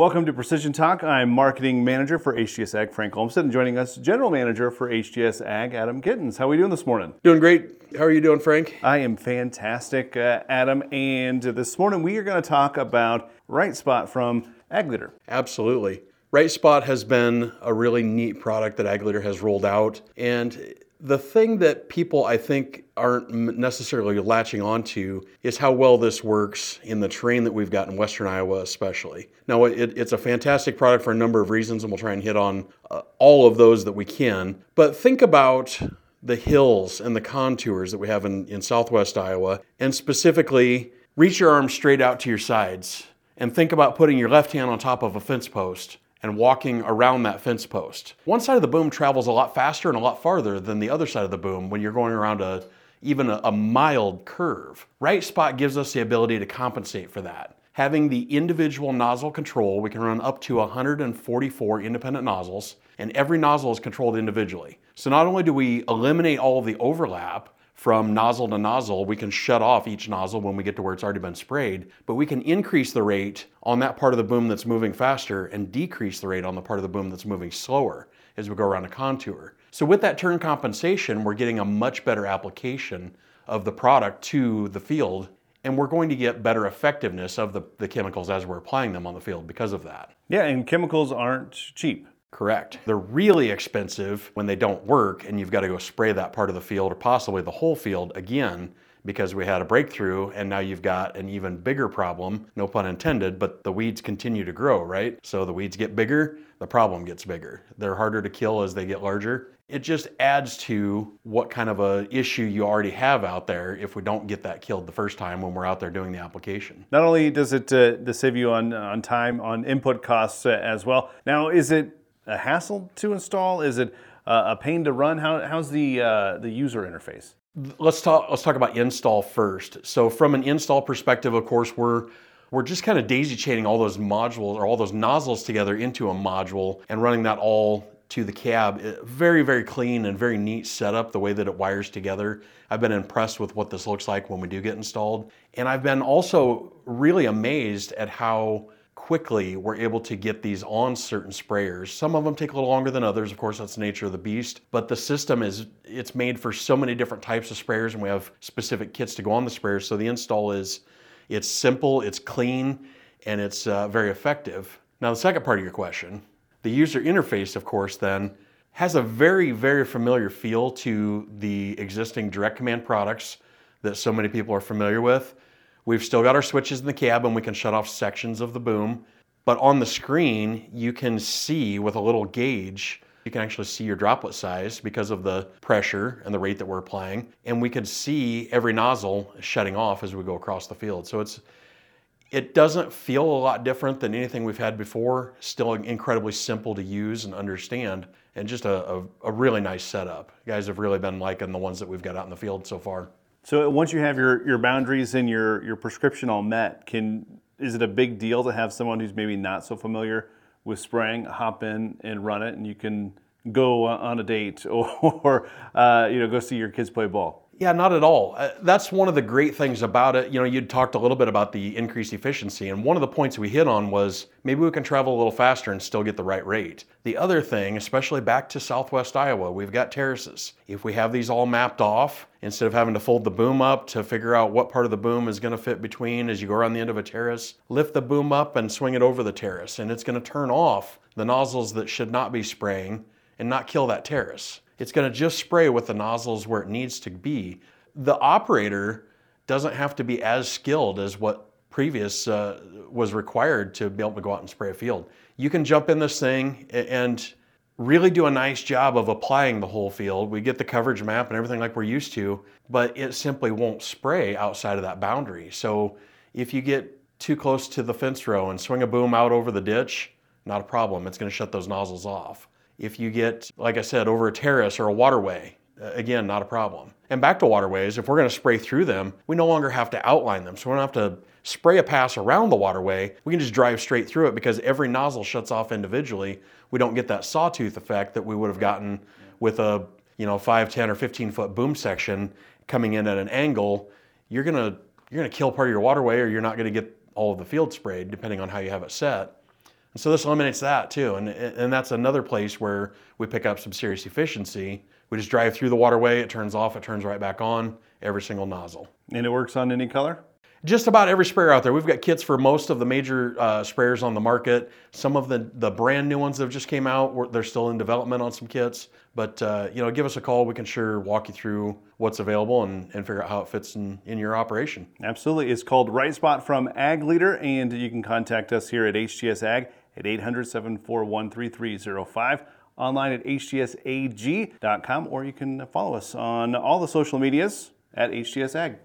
Welcome to Precision Talk. I'm Marketing Manager for HTS Ag, Frank Olmsted, and joining us, General Manager for HTS Ag, Adam Gittens. How are we doing this morning? Doing great. How are you doing, Frank? I am fantastic, uh, Adam. And this morning we are going to talk about Right Spot from Ag Leader. Absolutely. Right Spot has been a really neat product that Ag Leader has rolled out. And the thing that people, I think, aren't necessarily latching onto is how well this works in the terrain that we've got in Western Iowa, especially. Now, it, it's a fantastic product for a number of reasons, and we'll try and hit on uh, all of those that we can. But think about the hills and the contours that we have in, in southwest Iowa, and specifically, reach your arms straight out to your sides and think about putting your left hand on top of a fence post and walking around that fence post. One side of the boom travels a lot faster and a lot farther than the other side of the boom when you're going around a even a, a mild curve. Right spot gives us the ability to compensate for that. Having the individual nozzle control, we can run up to 144 independent nozzles, and every nozzle is controlled individually. So not only do we eliminate all of the overlap, from nozzle to nozzle, we can shut off each nozzle when we get to where it's already been sprayed, but we can increase the rate on that part of the boom that's moving faster and decrease the rate on the part of the boom that's moving slower as we go around a contour. So with that turn compensation, we're getting a much better application of the product to the field and we're going to get better effectiveness of the, the chemicals as we're applying them on the field because of that. Yeah, and chemicals aren't cheap. Correct. They're really expensive when they don't work and you've got to go spray that part of the field or possibly the whole field again because we had a breakthrough and now you've got an even bigger problem, no pun intended, but the weeds continue to grow, right? So the weeds get bigger, the problem gets bigger. They're harder to kill as they get larger. It just adds to what kind of a issue you already have out there if we don't get that killed the first time when we're out there doing the application. Not only does it uh, save you on on time on input costs uh, as well. Now, is it a hassle to install? Is it a pain to run? How, how's the uh, the user interface? Let's talk. Let's talk about install first. So, from an install perspective, of course, we're we're just kind of daisy chaining all those modules or all those nozzles together into a module and running that all to the cab. Very, very clean and very neat setup, the way that it wires together. I've been impressed with what this looks like when we do get installed. And I've been also really amazed at how quickly we're able to get these on certain sprayers. Some of them take a little longer than others, of course, that's the nature of the beast, but the system is, it's made for so many different types of sprayers and we have specific kits to go on the sprayers. So the install is, it's simple, it's clean, and it's uh, very effective. Now the second part of your question, the user interface, of course, then has a very, very familiar feel to the existing direct command products that so many people are familiar with. We've still got our switches in the cab and we can shut off sections of the boom. But on the screen, you can see with a little gauge, you can actually see your droplet size because of the pressure and the rate that we're applying. And we can see every nozzle shutting off as we go across the field. So it's it doesn't feel a lot different than anything we've had before. Still incredibly simple to use and understand, and just a, a, a really nice setup. You guys have really been liking the ones that we've got out in the field so far. So once you have your, your boundaries and your, your prescription all met, can is it a big deal to have someone who's maybe not so familiar with spraying hop in and run it, and you can go on a date or, uh, you know go see your kids play ball? Yeah, not at all. Uh, that's one of the great things about it. You know, you talked a little bit about the increased efficiency, and one of the points we hit on was maybe we can travel a little faster and still get the right rate. The other thing, especially back to southwest Iowa, we've got terraces. If we have these all mapped off, instead of having to fold the boom up to figure out what part of the boom is going to fit between as you go around the end of a terrace, lift the boom up and swing it over the terrace, and it's going to turn off the nozzles that should not be spraying and not kill that terrace. It's going to just spray with the nozzles where it needs to be. The operator doesn't have to be as skilled as what previous uh, was required to be able to go out and spray a field. You can jump in this thing and really do a nice job of applying the whole field. We get the coverage map and everything like we're used to, but it simply won't spray outside of that boundary. So if you get too close to the fence row and swing a boom out over the ditch, not a problem. It's going to shut those nozzles off. If you get, like I said, over a terrace or a waterway, uh, again, not a problem. And back to waterways, if we're going to spray through them, we no longer have to outline them. So we don't have to spray a pass around the waterway. We can just drive straight through it because every nozzle shuts off individually. We don't get that sawtooth effect that we would have gotten with a you know 5, 10, or 15 foot boom section coming in at an angle. You're gonna you're gonna kill part of your waterway, or you're not gonna get all of the field sprayed, depending on how you have it set. And so this eliminates that too. And, and that's another place where we pick up some serious efficiency. We just drive through the waterway, it turns off, it turns right back on, every single nozzle. And it works on any color? Just about every sprayer out there. We've got kits for most of the major uh, sprayers on the market. Some of the, the brand new ones that have just came out, they're still in development on some kits. But uh, you know, give us a call. We can sure walk you through what's available and, and figure out how it fits in, in your operation. Absolutely. It's called Right Spot from Ag Leader, and you can contact us here at HTS Ag at 800 741 3305 online at htsag.com, or you can follow us on all the social medias at HTS Ag.